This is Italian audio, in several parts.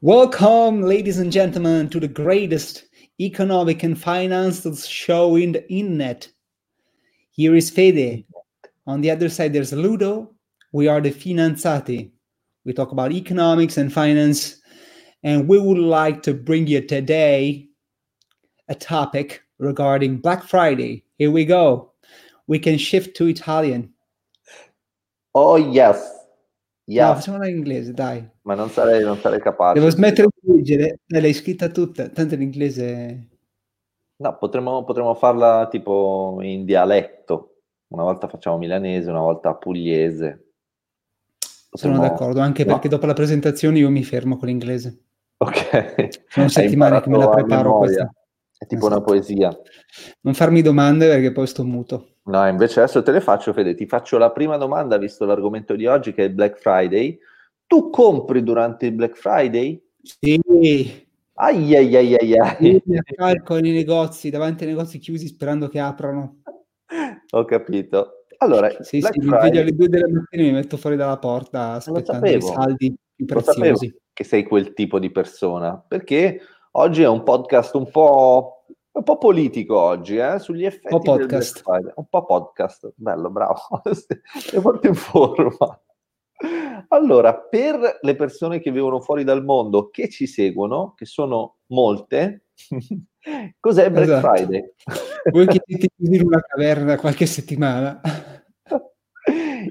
Welcome, ladies and gentlemen, to the greatest economic and financial show in the internet. Here is Fede. On the other side, there's Ludo. We are the Finanzati. We talk about economics and finance, and we would like to bring you today a topic regarding Black Friday. Here we go. We can shift to Italian. Oh yes, No, yes, facciamola in inglese, dai. ma non sarei, non sarei capace. Devo smettere di leggere. Dai, l'hai scritta tutta, tanto in inglese... No, potremmo, potremmo farla tipo in dialetto. Una volta facciamo milanese, una volta pugliese. Sono Potremmo- d'accordo, anche no. perché dopo la presentazione io mi fermo con l'inglese. Ok. Sono settimane che me la preparo questa. È tipo una Esatto. poesia. Non farmi domande perché poi sto muto. No, invece adesso te le faccio, Fede. Ti faccio la prima domanda, visto l'argomento di oggi, che è il Black Friday. Tu compri durante il Black Friday? Sì, Ai ai ai ai ai. mi accalco nei negozi, davanti ai negozi chiusi sperando che aprano. Ho capito. Allora, Sì, Black sì, mi Friday- sveglio alle due della mattina e mi metto fuori dalla porta aspettando i saldi più preziosi. che sei quel tipo di persona, perché oggi è un podcast un po', un po' politico oggi, eh, sugli effetti Un po' del Black podcast. Friday. Un po' podcast, bello, bravo, sei molto in forma. Allora, per le persone che vivono fuori dal mondo, che ci seguono, che sono molte, cos'è Black Esatto. Friday? Voi che siete chiusi in una caverna qualche settimana.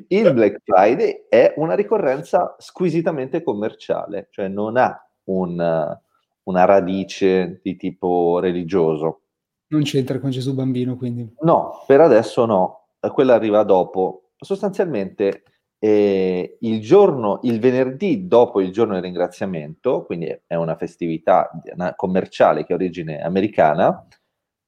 Il Black Friday è una ricorrenza squisitamente commerciale, cioè non ha un- una radice di tipo religioso. Non c'entra con Gesù bambino, quindi. No, per adesso no, quella arriva dopo. Sostanzialmente eh, il giorno, il venerdì dopo il giorno del ringraziamento, quindi è una festività commerciale che ha origine americana,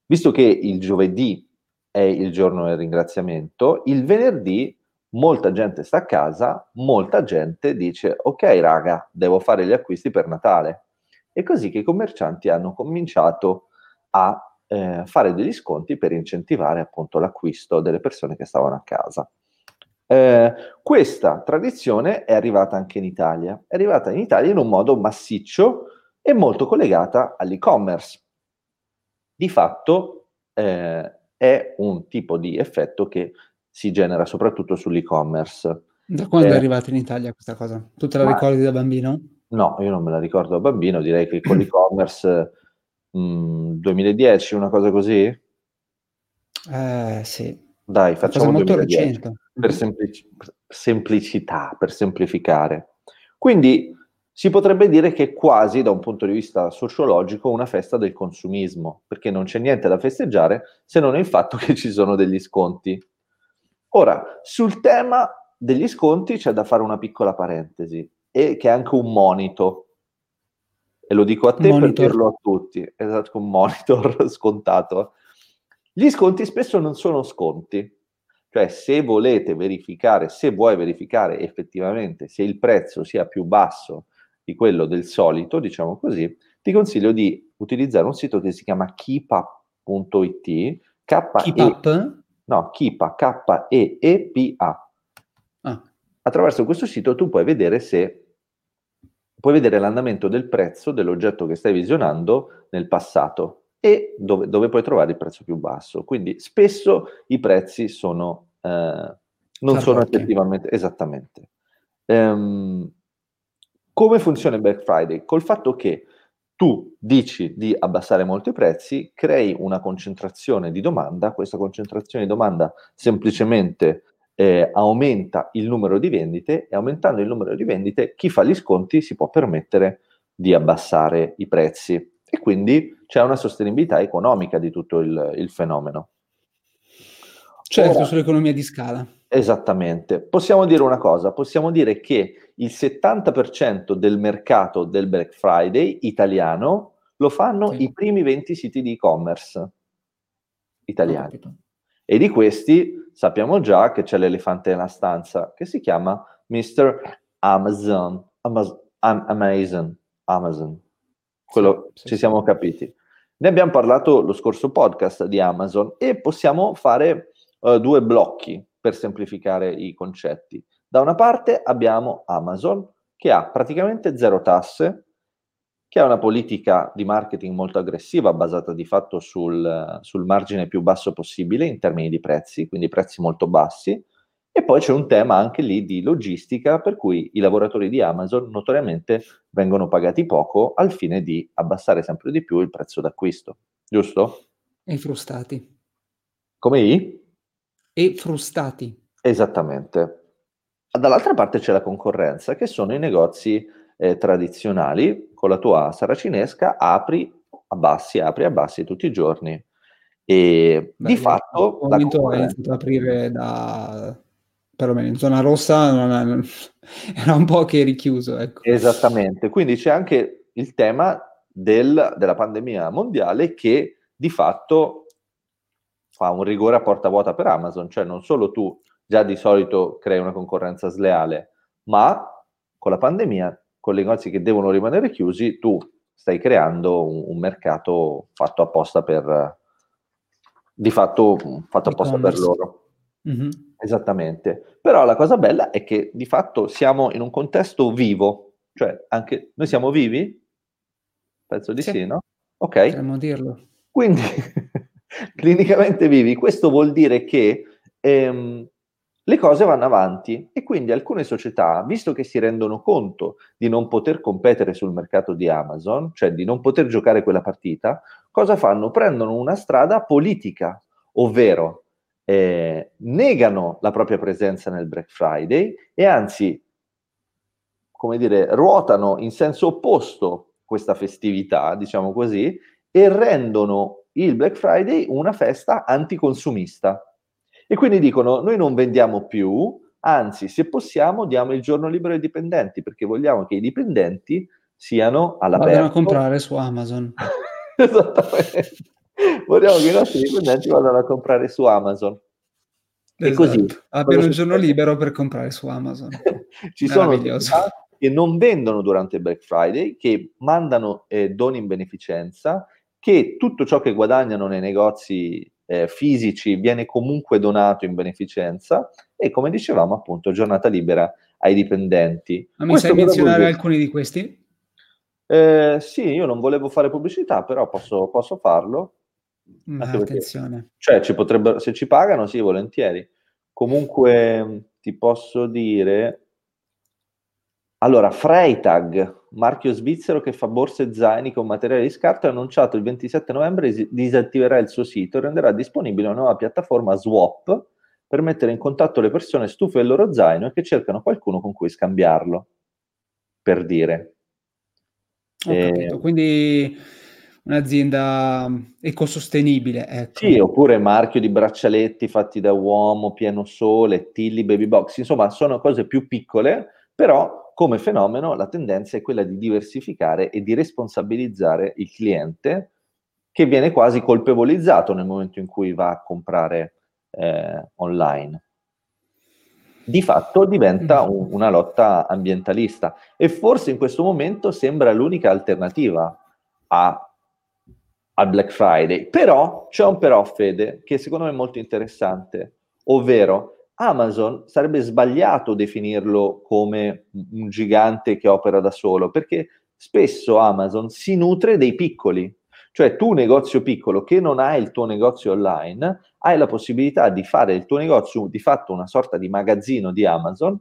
visto che il giovedì è il giorno del ringraziamento, il venerdì molta gente sta a casa, molta gente dice ok raga, devo fare gli acquisti per Natale. È così che i commercianti hanno cominciato a eh, fare degli sconti per incentivare appunto l'acquisto delle persone che stavano a casa. Eh, questa tradizione è arrivata anche in Italia, è arrivata in Italia in un modo massiccio e molto collegata all'e-commerce. Di fatto eh, è un tipo di effetto che si genera soprattutto sull'e-commerce. Da quando Eh, è arrivata in Italia questa cosa? Tu te la ricordi da bambino? No, io non me la ricordo da bambino, direi che con l'e-commerce mh, 2010, una cosa così? Eh, sì. Dai, facciamo molto 2010. recente. per semplici- per semplicità, per semplificare. Quindi si potrebbe dire che è quasi, da un punto di vista sociologico, una festa del consumismo, perché non c'è niente da festeggiare se non il fatto che ci sono degli sconti. Ora, sul tema degli sconti c'è da fare una piccola parentesi, e che è anche un monito. E lo dico a te Monitor. per dirlo a tutti. Esatto, un monitor scontato. Gli sconti spesso non sono sconti, cioè, se volete verificare, se vuoi verificare effettivamente se il prezzo sia più basso di quello del solito, diciamo così, ti consiglio di utilizzare un sito che si chiama keepup.it, K Keep E- up? no, Keepa, K-E-E-P-A. Ah, Attraverso questo sito tu puoi vedere se puoi vedere l'andamento del prezzo dell'oggetto che stai visionando nel passato e dove, dove puoi trovare il prezzo più basso. Quindi spesso i prezzi sono, eh, non sono effettivamente esattamente. Ehm, come funziona il Black Friday? Col fatto che tu dici di abbassare molto i prezzi, crei una concentrazione di domanda, questa concentrazione di domanda semplicemente eh, aumenta il numero di vendite e aumentando il numero di vendite chi fa gli sconti si può permettere di abbassare i prezzi e quindi c'è una sostenibilità economica di tutto il, il fenomeno. certo, Ora- sull'economia di scala. Esattamente. Possiamo dire una cosa, possiamo dire che il 70% del mercato del Black Friday italiano lo fanno Sì. i primi 20 siti di e-commerce italiani. E di questi sappiamo già che c'è l'elefante nella stanza che si chiama Mr. Amazon. Amaz- Am- Amazon. Amazon. Quello Sì, sì, ci siamo capiti. Ne abbiamo parlato lo scorso podcast di Amazon e possiamo fare eh, due blocchi per semplificare i concetti. Da una parte abbiamo Amazon che ha praticamente zero tasse che ha una politica di marketing molto aggressiva, basata di fatto sul, sul margine più basso possibile in termini di prezzi, quindi prezzi molto bassi, e poi c'è un tema anche lì di logistica, per cui i lavoratori di Amazon notoriamente vengono pagati poco al fine di abbassare sempre di più il prezzo d'acquisto, giusto? E frustati. Come i? E frustati. Esattamente. Dall'altra parte c'è la concorrenza, che sono i negozi eh, tradizionali, con la tua saracinesca apri, abbassi, apri, abbassi tutti i giorni. E Beh, di fatto... Ho iniziato ad aprire da perlomeno in zona rossa non è, era un po' che richiuso. Ecco. Esattamente, quindi c'è anche il tema del, della pandemia mondiale che di fatto fa un rigore a porta vuota per Amazon, cioè non solo tu già di solito crei una concorrenza sleale, ma con la pandemia, con i negozi che devono rimanere chiusi, tu stai creando un, un mercato fatto apposta per, di fatto fatto apposta per loro. Mm-hmm. Esattamente. Però la cosa bella è che di fatto siamo in un contesto vivo, cioè anche noi siamo vivi? Penso di sì, sì no? Ok. Potremmo dirlo. Quindi, clinicamente vivi. Questo vuol dire che ehm, le cose vanno avanti e quindi alcune società, visto che si rendono conto di non poter competere sul mercato di Amazon, cioè di non poter giocare quella partita, cosa fanno? Prendono una strada politica, ovvero eh, negano la propria presenza nel Black Friday e anzi, come dire, ruotano in senso opposto questa festività, diciamo così, e rendono il Black Friday una festa anticonsumista. E quindi dicono, noi non vendiamo più, anzi, se possiamo, diamo il giorno libero ai dipendenti, perché vogliamo che i dipendenti siano all'aperto. Vadano a comprare su Amazon. Esattamente. Vogliamo che i nostri dipendenti vadano a comprare su Amazon. Esatto. E così. Abbiano il giorno libero per comprare su Amazon. Ci sono che non vendono durante il Black Friday, che mandano eh, doni in beneficenza, che tutto ciò che guadagnano nei negozi eh, fisici viene comunque donato in beneficenza e come dicevamo appunto giornata libera ai dipendenti. Ma mi sai menzionare alcuni di questi? Eh, sì, io non volevo fare pubblicità, però posso, posso farlo. Ma attenzione. cioè, ci potrebbero, se ci pagano, sì, volentieri. Comunque, ti posso dire... Allora, Freitag, marchio svizzero che fa borse e zaini con materiale di scarto, ha annunciato il 27 novembre disattiverà il suo sito e renderà disponibile una nuova piattaforma Swap per mettere in contatto le persone stufe del loro zaino e che cercano qualcuno con cui scambiarlo. Per dire. Eh, Quindi un'azienda ecosostenibile. Ecco. Sì, oppure marchio di braccialetti fatti da uomo, pieno sole, Tilly Baby Box, insomma sono cose più piccole, però come fenomeno la tendenza è quella di diversificare e di responsabilizzare il cliente che viene quasi colpevolizzato nel momento in cui va a comprare eh, online. Di fatto diventa mm. un, una lotta ambientalista e forse in questo momento sembra l'unica alternativa a al Black Friday. Però c'è un però, Fede, che secondo me è molto interessante, ovvero Amazon sarebbe sbagliato definirlo come un gigante che opera da solo, perché spesso Amazon si nutre dei piccoli. Cioè tu negozio piccolo che non hai il tuo negozio online, hai la possibilità di fare il tuo negozio di fatto una sorta di magazzino di Amazon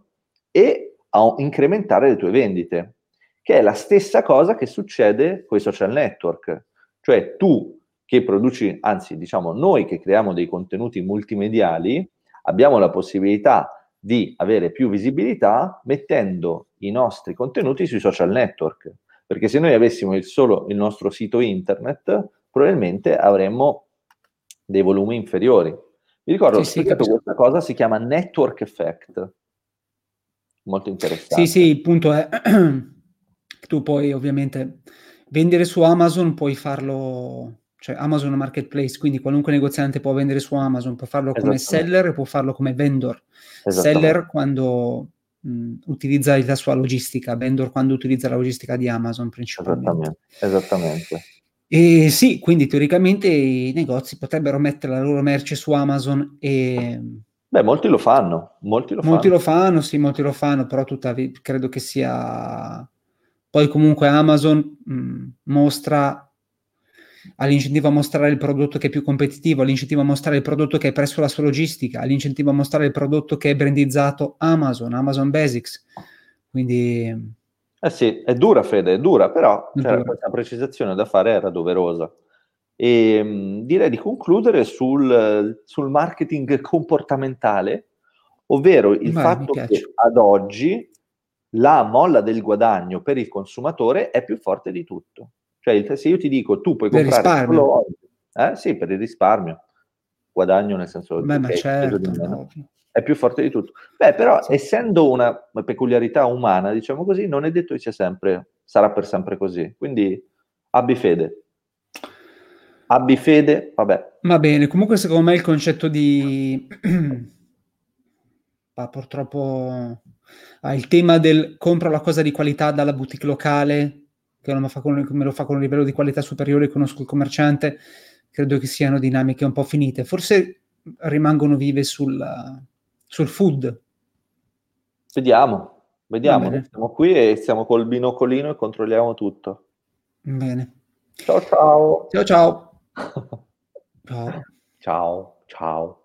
e incrementare le tue vendite, che è la stessa cosa che succede con i social network. Cioè tu che produci, anzi diciamo noi che creiamo dei contenuti multimediali, abbiamo la possibilità di avere più visibilità mettendo i nostri contenuti sui social network. Perché se noi avessimo il solo il nostro sito internet, probabilmente avremmo dei volumi inferiori. Vi ricordo, sì, sì, questa cosa si chiama network effect. Molto interessante. Sì, sì, il punto è tu poi ovviamente vendere su Amazon puoi farlo, cioè Amazon Marketplace, quindi qualunque negoziante può vendere su Amazon, può farlo come seller e può farlo come vendor. Seller quando mh, utilizza la sua logistica, vendor quando utilizza la logistica di Amazon principalmente. Esattamente. Esattamente. E sì, quindi teoricamente i negozi potrebbero mettere la loro merce su Amazon e... Beh, molti lo fanno, molti lo molti fanno. lo fanno, sì, molti lo fanno, però tuttavia credo che sia Poi comunque Amazon mh, mostra all'incentivo a mostrare il prodotto che è più competitivo, all'incentivo a mostrare il prodotto che è presso la sua logistica, all'incentivo a mostrare il prodotto che è brandizzato Amazon, Amazon Basics. Quindi... Eh sì, è dura Fede, è dura, però è dura. questa precisazione da fare era doverosa. E mh, direi di concludere sul, sul marketing comportamentale, ovvero il Vai, fatto che ad oggi la molla del guadagno per il consumatore è più forte di tutto. Cioè, se io ti dico tu puoi per comprare solo eh? sì, per il risparmio, guadagno nel senso Beh, che certo, no. è più forte di tutto. Beh, però sì. essendo una peculiarità umana, diciamo così, non è detto che sia sempre, sarà per sempre così. Quindi abbi fede. Abbi fede, vabbè. Va bene, comunque secondo me il concetto di... ah, purtroppo ah, il tema del compro la cosa di qualità dalla boutique locale che non fa con, me lo fa con un livello di qualità superiore, conosco il commerciante, credo che siano dinamiche un po' finite. Forse rimangono vive sul, sul food. Vediamo, vediamo. Siamo qui e siamo col binocolino e controlliamo tutto. Bene. Ciao ciao. Ciao ciao. ciao. Ciao ciao.